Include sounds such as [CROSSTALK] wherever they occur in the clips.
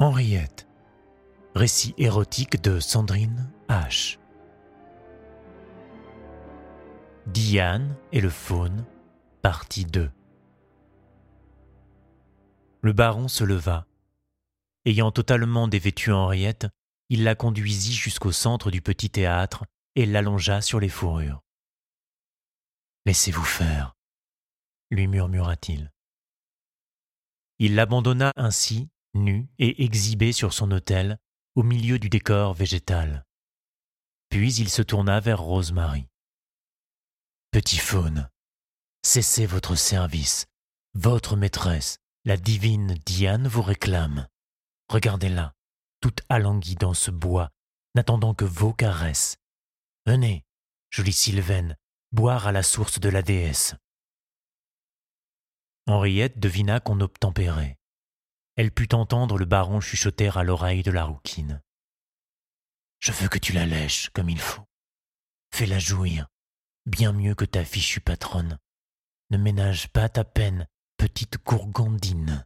Henriette. Récit érotique de Sandrine H. Diane et le faune, partie 2. Le baron se leva. Ayant totalement dévêtu Henriette, il la conduisit jusqu'au centre du petit théâtre et l'allongea sur les fourrures. Laissez-vous faire, lui murmura-t-il. Il l'abandonna ainsi nu et exhibé sur son autel, au milieu du décor végétal. Puis il se tourna vers Rosemary. Petit faune, cessez votre service. Votre maîtresse, la divine Diane, vous réclame. Regardez-la, toute alanguie dans ce bois, n'attendant que vos caresses. Venez, jolie Sylvaine, boire à la source de la déesse. Henriette devina qu'on obtempérait elle put entendre le baron chuchoter à l'oreille de la rouquine. Je veux que tu la lèches comme il faut. Fais-la jouir, bien mieux que ta fichue patronne. Ne ménage pas ta peine, petite gourgandine.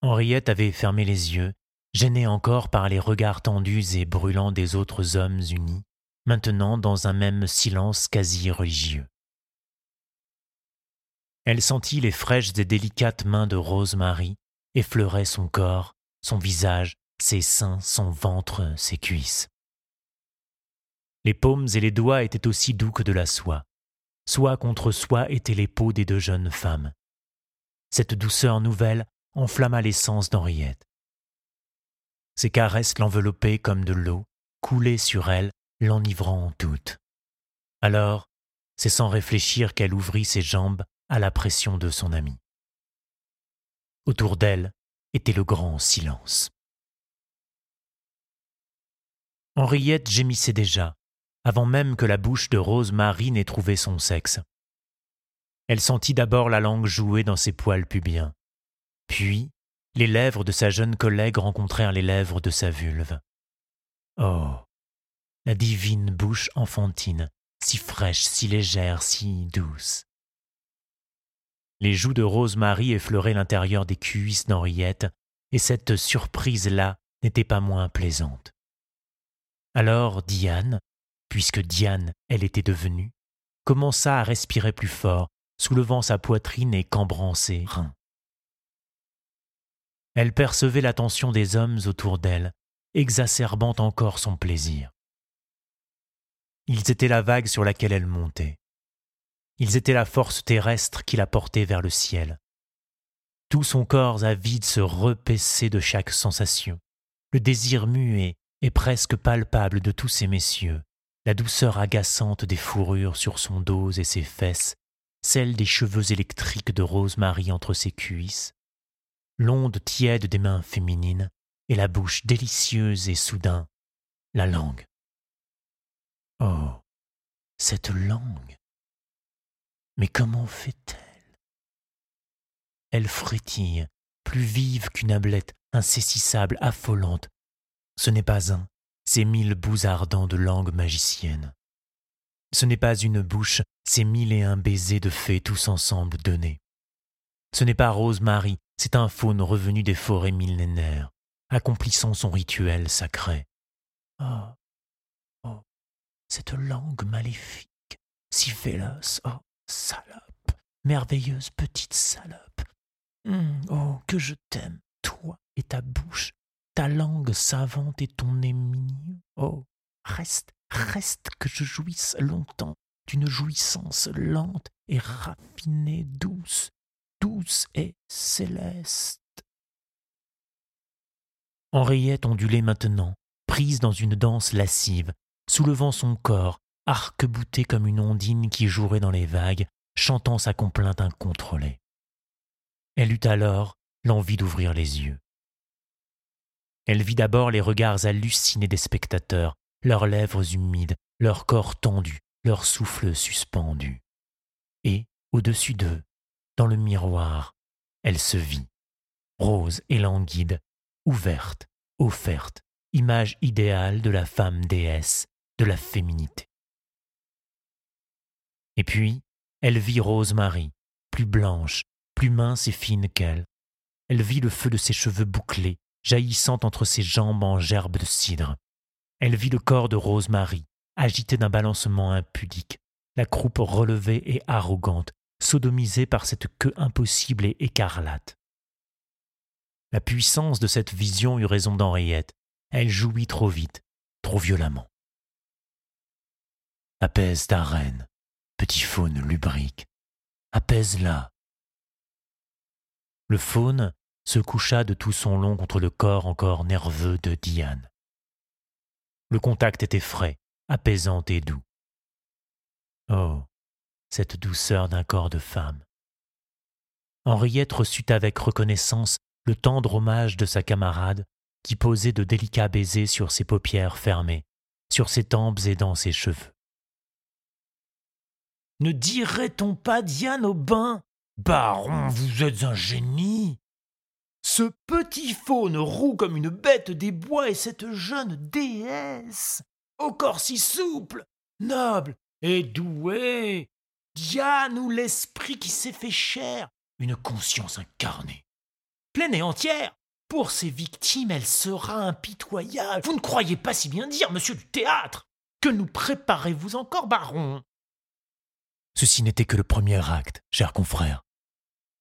Henriette avait fermé les yeux, gênée encore par les regards tendus et brûlants des autres hommes unis, maintenant dans un même silence quasi religieux. Elle sentit les fraîches et délicates mains de Rosemary effleurer son corps, son visage, ses seins, son ventre, ses cuisses. Les paumes et les doigts étaient aussi doux que de la soie. Soie contre soie étaient les peaux des deux jeunes femmes. Cette douceur nouvelle enflamma l'essence d'Henriette. Ses caresses l'enveloppaient comme de l'eau, coulaient sur elle, l'enivrant toute. Alors, c'est sans réfléchir qu'elle ouvrit ses jambes à la pression de son ami. Autour d'elle était le grand silence. Henriette gémissait déjà, avant même que la bouche de Rose Marie n'ait trouvé son sexe. Elle sentit d'abord la langue jouer dans ses poils pubiens. Puis, les lèvres de sa jeune collègue rencontrèrent les lèvres de sa vulve. Oh, la divine bouche enfantine, si fraîche, si légère, si douce. Les joues de Rosemary effleuraient l'intérieur des cuisses d'Henriette, et cette surprise-là n'était pas moins plaisante. Alors Diane, puisque Diane elle était devenue, commença à respirer plus fort, soulevant sa poitrine et cambrant ses reins. Elle percevait l'attention des hommes autour d'elle, exacerbant encore son plaisir. Ils étaient la vague sur laquelle elle montait. Ils étaient la force terrestre qui la portait vers le ciel. Tout son corps avide se repaissait de chaque sensation. Le désir muet et presque palpable de tous ces messieurs, la douceur agaçante des fourrures sur son dos et ses fesses, celle des cheveux électriques de Rosemary entre ses cuisses, l'onde tiède des mains féminines et la bouche délicieuse et soudain, la langue. Oh, cette langue mais comment fait-elle? Elle frétille, plus vive qu'une ablette, insaisissable, affolante. Ce n'est pas un, c'est mille bouts ardents de langue magicienne. Ce n'est pas une bouche, c'est mille et un baisers de fées tous ensemble donnés. Ce n'est pas Rose-Marie, c'est un faune revenu des forêts millénaires, accomplissant son rituel sacré. Oh, oh, cette langue maléfique, si féroce, oh, Salope, merveilleuse petite salope. Hum, oh, que je t'aime, toi et ta bouche, ta langue savante et ton nez mignon. Oh, reste, reste que je jouisse longtemps d'une jouissance lente et raffinée, douce, douce et céleste. Henriette ondulait maintenant, prise dans une danse lascive, soulevant son corps, arc-boutée comme une ondine qui jouerait dans les vagues, chantant sa complainte incontrôlée. Elle eut alors l'envie d'ouvrir les yeux. Elle vit d'abord les regards hallucinés des spectateurs, leurs lèvres humides, leur corps tendu, leur souffle suspendu. Et, au-dessus d'eux, dans le miroir, elle se vit, rose et languide, ouverte, offerte, image idéale de la femme déesse, de la féminité. Et puis, elle vit Rose-Marie, plus blanche, plus mince et fine qu'elle, elle vit le feu de ses cheveux bouclés, jaillissant entre ses jambes en gerbes de cidre. Elle vit le corps de Rosemary, agité d'un balancement impudique, la croupe relevée et arrogante, sodomisée par cette queue impossible et écarlate. La puissance de cette vision eut raison d'Henriette. Elle jouit trop vite, trop violemment. Apaise ta reine, petit faune lubrique. Apaise-la. Le faune se coucha de tout son long contre le corps encore nerveux de Diane. Le contact était frais, apaisant et doux. Oh, cette douceur d'un corps de femme. Henriette reçut avec reconnaissance le tendre hommage de sa camarade qui posait de délicats baisers sur ses paupières fermées, sur ses tempes et dans ses cheveux. Ne dirait-on pas Diane au bain Baron, vous êtes un génie Ce petit faune roux comme une bête des bois et cette jeune déesse, au corps si souple, noble et doué, Diane ou l'esprit qui s'est fait chair, une conscience incarnée, pleine et entière. Pour ses victimes, elle sera impitoyable. Vous ne croyez pas si bien dire, monsieur du théâtre. Que nous préparez-vous encore, baron? Ceci n'était que le premier acte, cher confrère.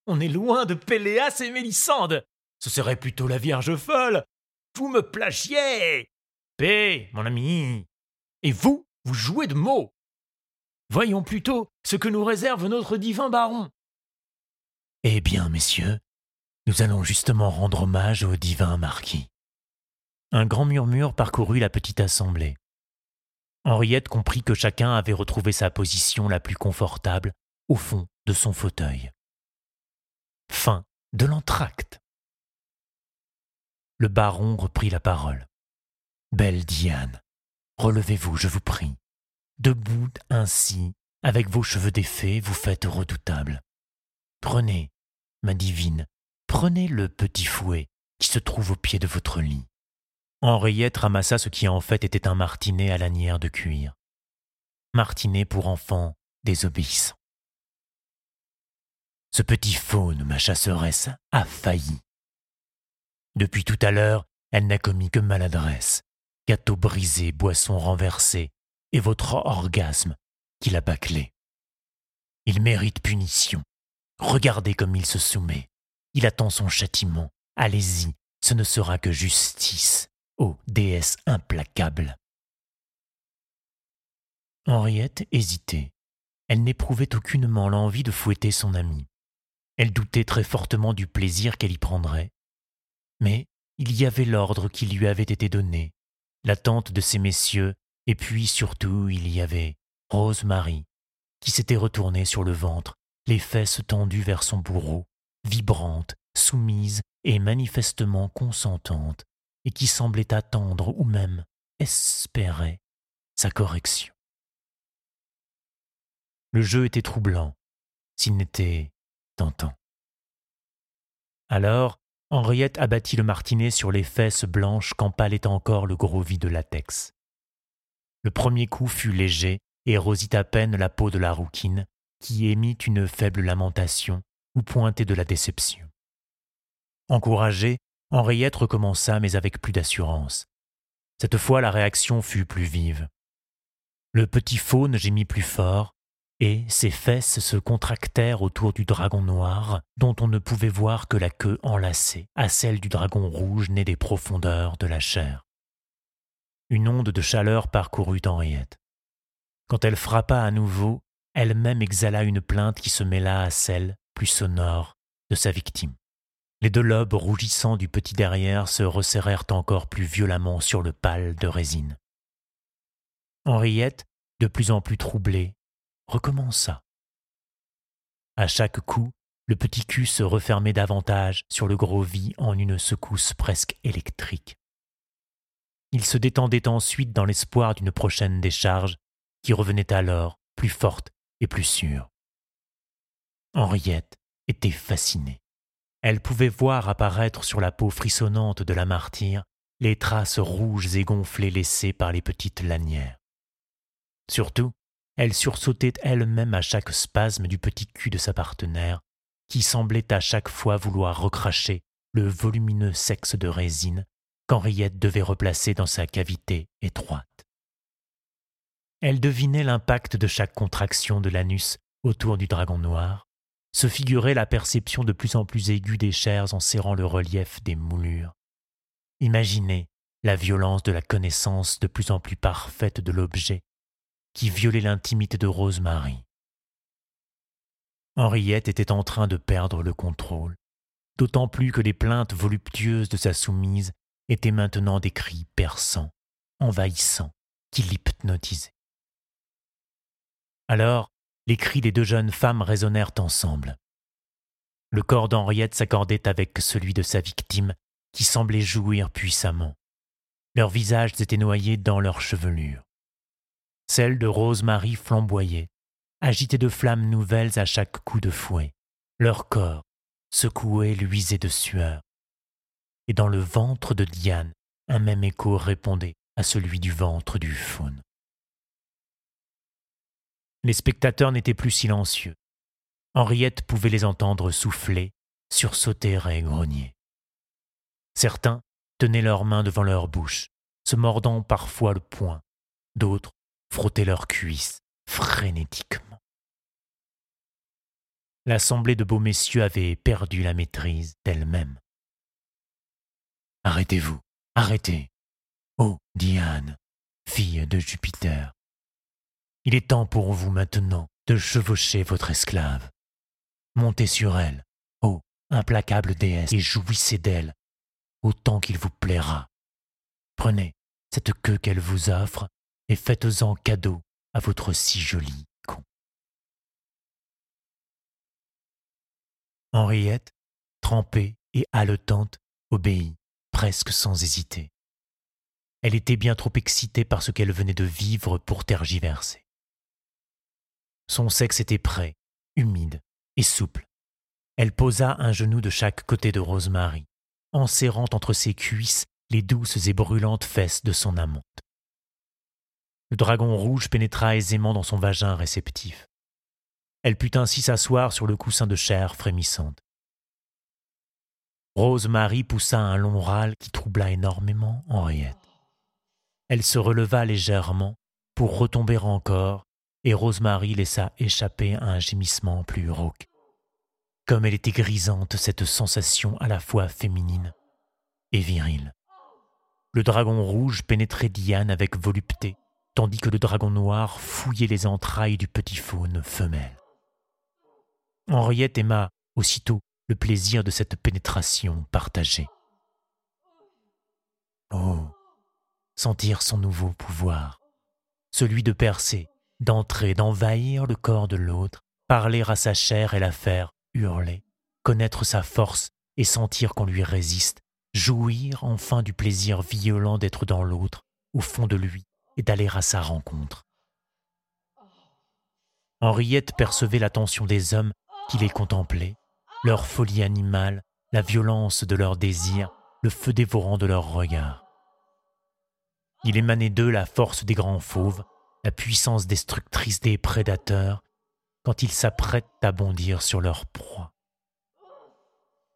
On est loin de Péléas et Mélissande. Ce serait plutôt la Vierge folle. Vous me plagiez. Paix, mon ami. Et vous, vous jouez de mots. Voyons plutôt ce que nous réserve notre divin baron. Eh bien, messieurs, nous allons justement rendre hommage au divin marquis. Un grand murmure parcourut la petite assemblée. Henriette comprit que chacun avait retrouvé sa position la plus confortable au fond de son fauteuil. Fin de l'entracte. Le baron reprit la parole. Belle Diane, relevez-vous, je vous prie. Debout ainsi, avec vos cheveux défaits, vous faites redoutable. Prenez, ma divine, prenez le petit fouet qui se trouve au pied de votre lit. Henriette ramassa ce qui en fait était un martinet à lanière de cuir. Martinet pour enfants désobéissants. Ce petit faune, ma chasseresse, a failli. Depuis tout à l'heure, elle n'a commis que maladresse, gâteau brisé, boisson renversée, et votre orgasme qui l'a bâclé. Il mérite punition. Regardez comme il se soumet. Il attend son châtiment. Allez-y, ce ne sera que justice. Ô déesse implacable. Henriette hésitait. Elle n'éprouvait aucunement l'envie de fouetter son amie. Elle doutait très fortement du plaisir qu'elle y prendrait. Mais il y avait l'ordre qui lui avait été donné, l'attente de ces messieurs, et puis surtout il y avait Rose-Marie, qui s'était retournée sur le ventre, les fesses tendues vers son bourreau, vibrante, soumise et manifestement consentante, et qui semblait attendre ou même espérer sa correction. Le jeu était troublant, s'il n'était tentant. Alors, Henriette abattit le martinet sur les fesses blanches qu'empalait encore le gros vide de latex. Le premier coup fut léger et rosit à peine la peau de la rouquine, qui émit une faible lamentation ou pointait de la déception. Encouragée, Henriette recommença, mais avec plus d'assurance. Cette fois, la réaction fut plus vive. Le petit faune gémit plus fort, et ses fesses se contractèrent autour du dragon noir, dont on ne pouvait voir que la queue enlacée à celle du dragon rouge né des profondeurs de la chair. Une onde de chaleur parcourut Henriette. Quand elle frappa à nouveau, elle-même exhala une plainte qui se mêla à celle, plus sonore, de sa victime. Les deux lobes rougissants du petit derrière se resserrèrent encore plus violemment sur le pâle de résine. Henriette, de plus en plus troublée, recommença. À chaque coup, le petit cul se refermait davantage sur le gros vide en une secousse presque électrique. Il se détendait ensuite dans l'espoir d'une prochaine décharge qui revenait alors plus forte et plus sûre. Henriette était fascinée. Elle pouvait voir apparaître sur la peau frissonnante de la martyre les traces rouges et gonflées laissées par les petites lanières. Surtout, elle sursautait elle-même à chaque spasme du petit cul de sa partenaire, qui semblait à chaque fois vouloir recracher le volumineux sexe de résine qu'Henriette devait replacer dans sa cavité étroite. Elle devinait l'impact de chaque contraction de l'anus autour du dragon noir, se figurait la perception de plus en plus aiguë des chairs en serrant le relief des moulures. Imaginez la violence de la connaissance de plus en plus parfaite de l'objet qui violait l'intimité de Rosemary. Henriette était en train de perdre le contrôle, d'autant plus que les plaintes voluptueuses de sa soumise étaient maintenant des cris perçants, envahissants, qui l'hypnotisaient. Alors, les cris des deux jeunes femmes résonnèrent ensemble. Le corps d'Henriette s'accordait avec celui de sa victime, qui semblait jouir puissamment. Leurs visages étaient noyés dans leur chevelure. Celle de Rose-Marie flamboyait, agitée de flammes nouvelles à chaque coup de fouet. Leur corps, secoué, luisait de sueur. Et dans le ventre de Diane, un même écho répondait à celui du ventre du faune. Les spectateurs n'étaient plus silencieux. Henriette pouvait les entendre souffler, sursauter et grogner. Certains tenaient leurs mains devant leur bouche, se mordant parfois le poing, d'autres frottaient leurs cuisses frénétiquement. L'assemblée de beaux messieurs avait perdu la maîtrise d'elle-même. Arrêtez-vous, arrêtez. Oh, Diane, fille de Jupiter. Il est temps pour vous maintenant de chevaucher votre esclave. Montez sur elle, ô implacable déesse, et jouissez d'elle autant qu'il vous plaira. Prenez cette queue qu'elle vous offre et faites-en cadeau à votre si joli con. Henriette, trempée et haletante, obéit, presque sans hésiter. Elle était bien trop excitée par ce qu'elle venait de vivre pour tergiverser. Son sexe était prêt, humide et souple. Elle posa un genou de chaque côté de Rosemary, en serrant entre ses cuisses les douces et brûlantes fesses de son amante. Le dragon rouge pénétra aisément dans son vagin réceptif. Elle put ainsi s'asseoir sur le coussin de chair frémissante. Rose-Marie poussa un long râle qui troubla énormément Henriette. Elle se releva légèrement pour retomber encore, et Rose-Marie laissa échapper un gémissement plus rauque. Comme elle était grisante, cette sensation à la fois féminine et virile. Le dragon rouge pénétrait Diane avec volupté, tandis que le dragon noir fouillait les entrailles du petit faune femelle. Henriette aima aussitôt le plaisir de cette pénétration partagée. Oh, sentir son nouveau pouvoir, celui de percer, d'entrer, d'envahir le corps de l'autre, parler à sa chair et la faire hurler, connaître sa force et sentir qu'on lui résiste, jouir enfin du plaisir violent d'être dans l'autre, au fond de lui, et d'aller à sa rencontre. Henriette percevait l'attention des hommes qui les contemplaient, leur folie animale, la violence de leurs désirs, le feu dévorant de leurs regards. Il émanait d'eux la force des grands fauves, la puissance destructrice des prédateurs, quand ils s'apprêtent à bondir sur leur proie.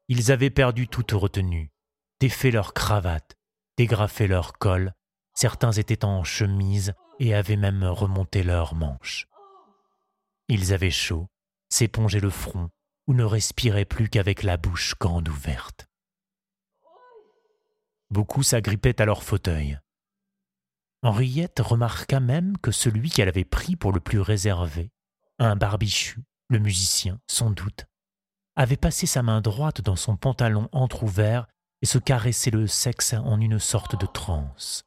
Ils avaient perdu toute retenue, défait leurs cravates, dégrafé leur col, certains étaient en chemise et avaient même remonté leurs manches. Ils avaient chaud, s'épongeaient le front ou ne respiraient plus qu'avec la bouche grande ouverte. Beaucoup s'agrippaient à leur fauteuil. Henriette remarqua même que celui qu'elle avait pris pour le plus réservé un barbichu, le musicien, sans doute, avait passé sa main droite dans son pantalon entr'ouvert et se caressait le sexe en une sorte de transe.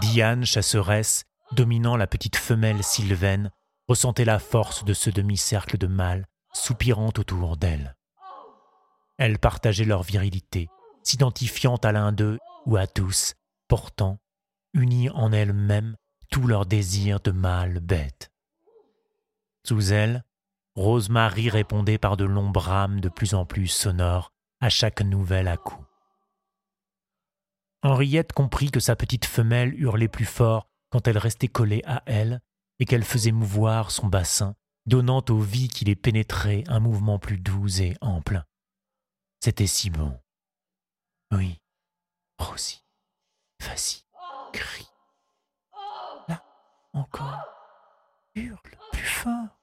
Diane, chasseresse, dominant la petite femelle sylvaine, ressentait la force de ce demi-cercle de mâles soupirant autour d'elle. Elle partageait leur virilité, s'identifiant à l'un d'eux ou à tous, portant, unis en elle-même, tout leur désir de mâle bête. Sous elle, Rosemary répondait par de longs brames de plus en plus sonores à chaque nouvel à-coup. Henriette comprit que sa petite femelle hurlait plus fort quand elle restait collée à elle et qu'elle faisait mouvoir son bassin, donnant aux vies qui les pénétraient un mouvement plus doux et ample. C'était si bon. Oui, Rosie, vas-y, crie. Là, encore, hurle plus fort.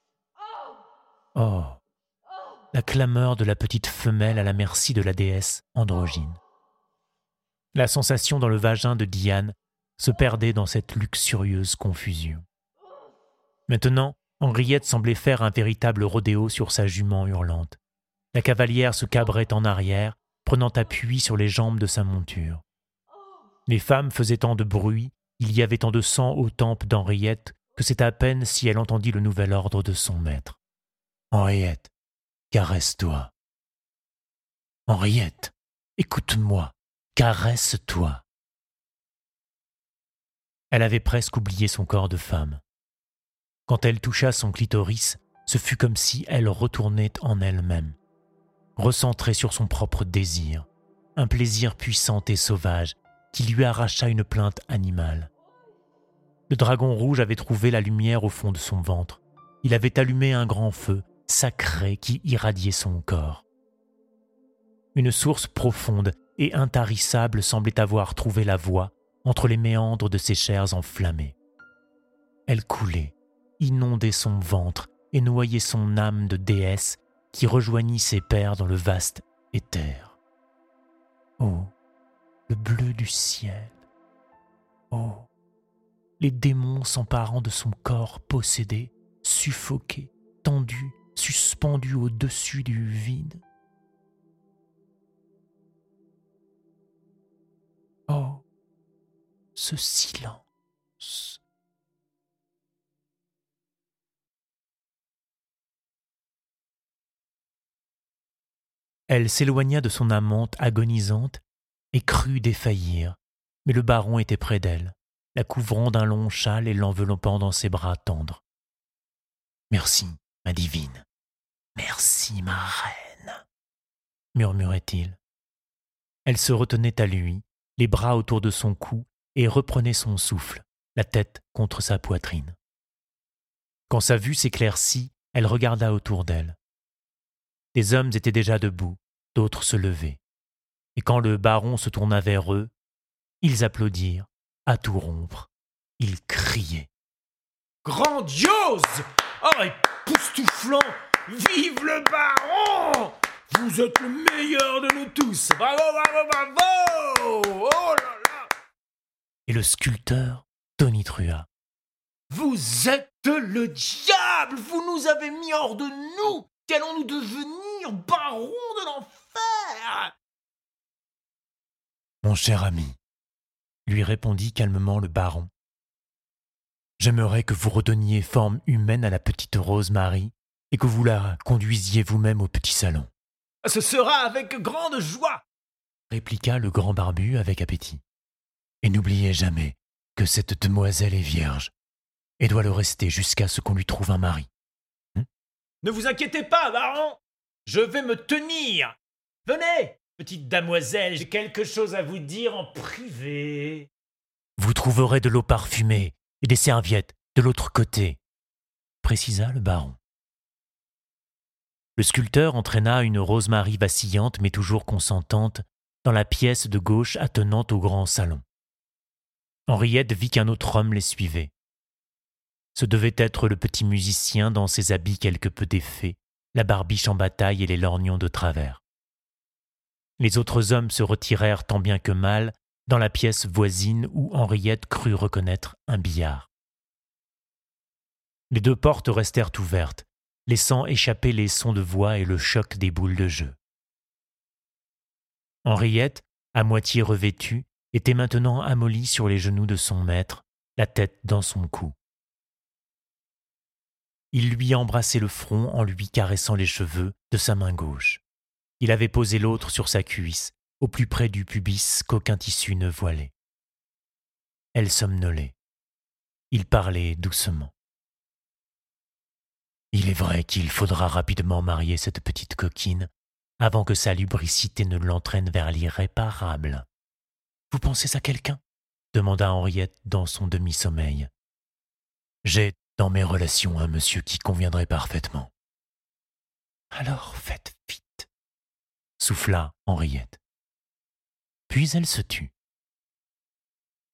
Oh, la clameur de la petite femelle à la merci de la déesse androgyne. La sensation dans le vagin de Diane se perdait dans cette luxurieuse confusion. Maintenant, Henriette semblait faire un véritable rodéo sur sa jument hurlante. La cavalière se cabrait en arrière, prenant appui sur les jambes de sa monture. Les femmes faisaient tant de bruit, il y avait tant de sang aux tempes d'Henriette que c'est à peine si elle entendit le nouvel ordre de son maître. Henriette, caresse-toi. Henriette, écoute-moi, caresse-toi. Elle avait presque oublié son corps de femme. Quand elle toucha son clitoris, ce fut comme si elle retournait en elle-même, recentrée sur son propre désir, un plaisir puissant et sauvage qui lui arracha une plainte animale. Le dragon rouge avait trouvé la lumière au fond de son ventre. Il avait allumé un grand feu, sacré, qui irradiait son corps. Une source profonde et intarissable semblait avoir trouvé la voie entre les méandres de ses chairs enflammées. Elle coulait, inondait son ventre et noyait son âme de déesse qui rejoignit ses pères dans le vaste éther. Oh, le bleu du ciel. Oh, les démons s'emparant de son corps possédé, suffoqué, tendu, suspendu au-dessus du vide. Oh, ce silence. Elle s'éloigna de son amante agonisante et crut défaillir, mais le baron était près d'elle, la couvrant d'un long châle et l'enveloppant dans ses bras tendres. Merci, ma divine. Merci, ma reine, murmurait-il. Elle se retenait à lui, les bras autour de son cou, et reprenait son souffle, la tête contre sa poitrine. Quand sa vue s'éclaircit, elle regarda autour d'elle. Des hommes étaient déjà debout, d'autres se levaient. Et quand le baron se tourna vers eux, ils applaudirent, à tout rompre. Ils criaient. Grandiose! Oh, époustouflant! Vive le baron! Vous êtes le meilleur de nous tous. Bravo, bravo, bravo! Oh là là! Et le sculpteur tonitruya. Vous êtes le diable! Vous nous avez mis hors de nous! Qu'allons-nous devenir, baron de l'enfer Mon cher ami, lui répondit calmement le baron, j'aimerais que vous redonniez forme humaine à la petite Rose Marie et que vous la conduisiez vous-même au petit salon. Ce sera avec grande joie répliqua le grand barbu avec appétit. Et n'oubliez jamais que cette demoiselle est vierge et doit le rester jusqu'à ce qu'on lui trouve un mari. Ne vous inquiétez pas, baron. Je vais me tenir. Venez, petite damoiselle, j'ai quelque chose à vous dire en privé. Vous trouverez de l'eau parfumée et des serviettes de l'autre côté, précisa le baron. Le sculpteur entraîna une Rosemary vacillante mais toujours consentante dans la pièce de gauche attenante au grand salon. Henriette vit qu'un autre homme les suivait. Ce devait être le petit musicien dans ses habits quelque peu défaits, la barbiche en bataille et les lorgnons de travers. Les autres hommes se retirèrent tant bien que mal dans la pièce voisine où Henriette crut reconnaître un billard. Les deux portes restèrent ouvertes, laissant échapper les sons de voix et le choc des boules de jeu. Henriette, à moitié revêtue, était maintenant amollie sur les genoux de son maître, la tête dans son cou. Il lui embrassait le front en lui caressant les cheveux de sa main gauche. Il avait posé l'autre sur sa cuisse, au plus près du pubis qu'aucun tissu ne voilait. Elle somnolait. Il parlait doucement. Il est vrai qu'il faudra rapidement marier cette petite coquine avant que sa lubricité ne l'entraîne vers l'irréparable. Vous pensez à quelqu'un? demanda Henriette dans son demi-sommeil. J'ai dans mes relations un monsieur qui conviendrait parfaitement. Alors faites. Souffla Henriette. Puis elle se tut.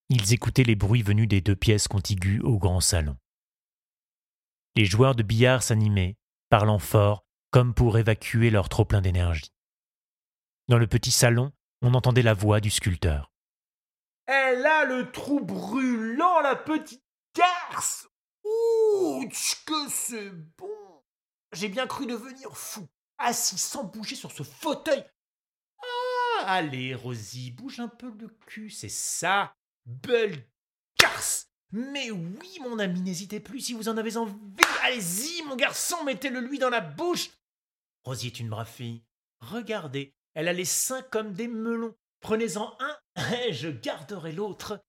Ils écoutaient les bruits venus des deux pièces contiguës au grand salon. Les joueurs de billard s'animaient, parlant fort, comme pour évacuer leur trop-plein d'énergie. Dans le petit salon, on entendait la voix du sculpteur. Elle a le trou brûlant, la petite garce Ouh, que c'est bon J'ai bien cru devenir fou, assis sans bouger sur ce fauteuil. Ah, allez, Rosie, bouge un peu le cul, c'est ça. Belle garce Mais oui, mon ami, n'hésitez plus si vous en avez envie. Allez-y, mon garçon, mettez-le lui dans la bouche. Rosie est une brave fille. Regardez, elle a les seins comme des melons. Prenez-en un, [LAUGHS] et je garderai l'autre.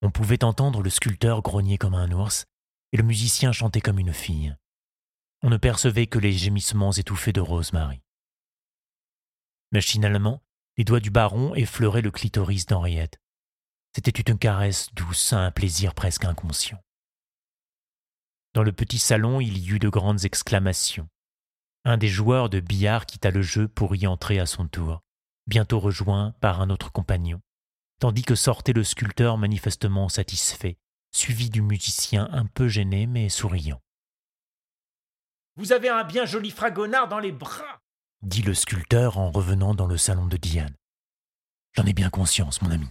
On pouvait entendre le sculpteur grogner comme un ours et le musicien chanter comme une fille. On ne percevait que les gémissements étouffés de Rosemary. Machinalement, les doigts du baron effleuraient le clitoris d'Henriette. C'était une caresse douce, un plaisir presque inconscient. Dans le petit salon, il y eut de grandes exclamations. Un des joueurs de billard quitta le jeu pour y entrer à son tour, bientôt rejoint par un autre compagnon, tandis que sortait le sculpteur manifestement satisfait, suivi du musicien un peu gêné mais souriant. Vous avez un bien joli fragonard dans les bras, dit le sculpteur en revenant dans le salon de Diane. J'en ai bien conscience, mon ami.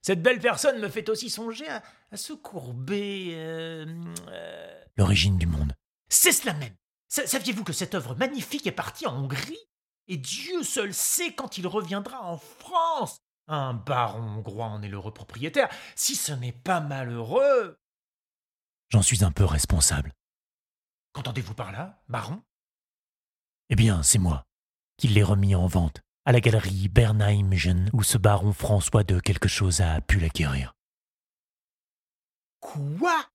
Cette belle personne me fait aussi songer à, se courber. Euh, euh. L'origine du monde. C'est cela même. Saviez-vous que cette œuvre magnifique est partie en Hongrie? Et Dieu seul sait quand il reviendra en France. Un baron hongrois en est l'heureux propriétaire. Si ce n'est pas malheureux. J'en suis un peu responsable. Qu'entendez-vous par là, baron? Eh bien, c'est moi qui l'ai remis en vente à la galerie Bernheimgen où ce baron François de quelque chose a pu l'acquérir. Quoi?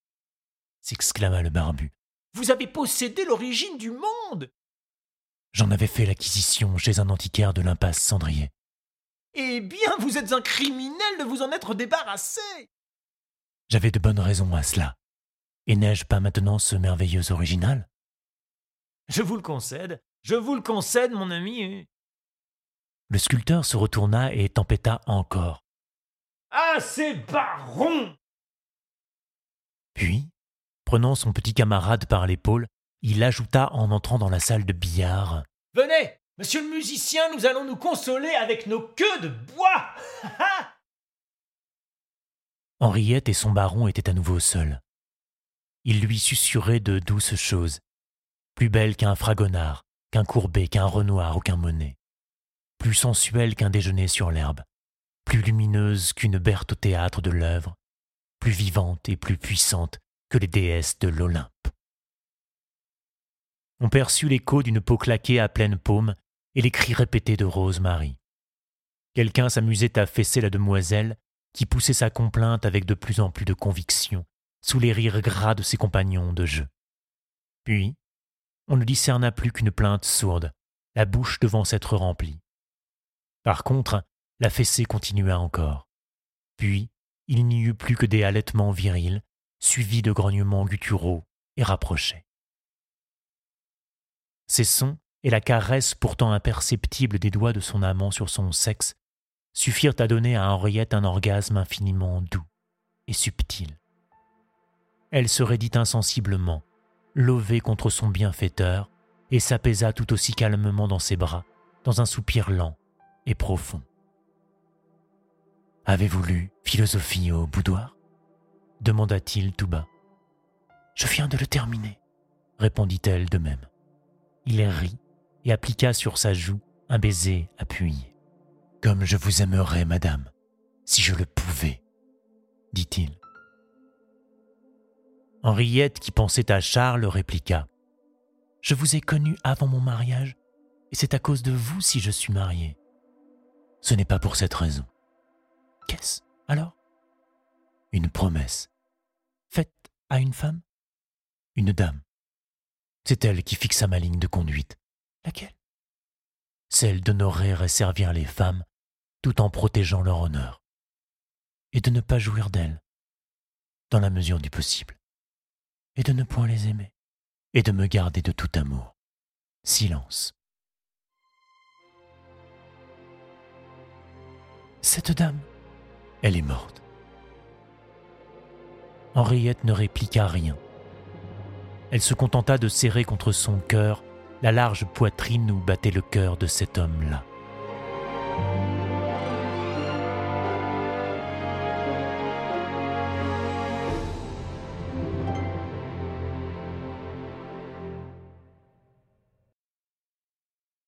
s'exclama le barbu. Vous avez possédé l'origine du monde J'en avais fait l'acquisition chez un antiquaire de l'impasse Cendrier. Eh bien, vous êtes un criminel de vous en être débarrassé J'avais de bonnes raisons à cela. Et n'ai-je pas maintenant ce merveilleux original? Je vous le concède, je vous le concède, mon ami. Le sculpteur se retourna et tempêta encore. Ah, c'est baron Puis, prenant son petit camarade par l'épaule, il ajouta en entrant dans la salle de billard. Venez, monsieur le musicien, nous allons nous consoler avec nos queues de bois. [LAUGHS] Henriette et son baron étaient à nouveau seuls. Il lui susurrait de douces choses, plus belles qu'un fragonard, qu'un courbet, qu'un renoir ou qu'un monnet, plus sensuelles qu'un déjeuner sur l'herbe, plus lumineuses qu'une Berthe au théâtre de l'œuvre, plus vivantes et plus puissantes que les déesses de l'Olympe. On perçut l'écho d'une peau claquée à pleine paume et les cris répétés de Rose-Marie. Quelqu'un s'amusait à fesser la demoiselle, qui poussait sa complainte avec de plus en plus de conviction, sous les rires gras de ses compagnons de jeu. Puis, on ne discerna plus qu'une plainte sourde, la bouche devant s'être remplie. Par contre, la fessée continua encore. Puis, il n'y eut plus que des halètements virils, suivis de grognements gutturaux et rapprochés. Ces sons et la caresse pourtant imperceptible des doigts de son amant sur son sexe suffirent à donner à Henriette un orgasme infiniment doux et subtil elle se raidit insensiblement, lovée contre son bienfaiteur, et s'apaisa tout aussi calmement dans ses bras, dans un soupir lent et profond. Avez-vous lu Philosophie au boudoir? demanda-t-il tout bas. Je viens de le terminer, répondit-elle de même. Il rit et appliqua sur sa joue un baiser appuyé. Comme je vous aimerais, madame, si je le pouvais, dit-il. Henriette, qui pensait à Charles, répliqua Je vous ai connu avant mon mariage, et c'est à cause de vous si je suis mariée. Ce n'est pas pour cette raison. Qu'est-ce alors? Une promesse. Faite à une femme? Une dame. C'est elle qui fixa ma ligne de conduite. Laquelle? Celle d'honorer et servir les femmes tout en protégeant leur honneur. Et de ne pas jouir d'elles, dans la mesure du possible et de ne point les aimer, et de me garder de tout amour. Silence. Cette dame, elle est morte. Henriette ne répliqua rien. Elle se contenta de serrer contre son cœur la large poitrine où battait le cœur de cet homme-là.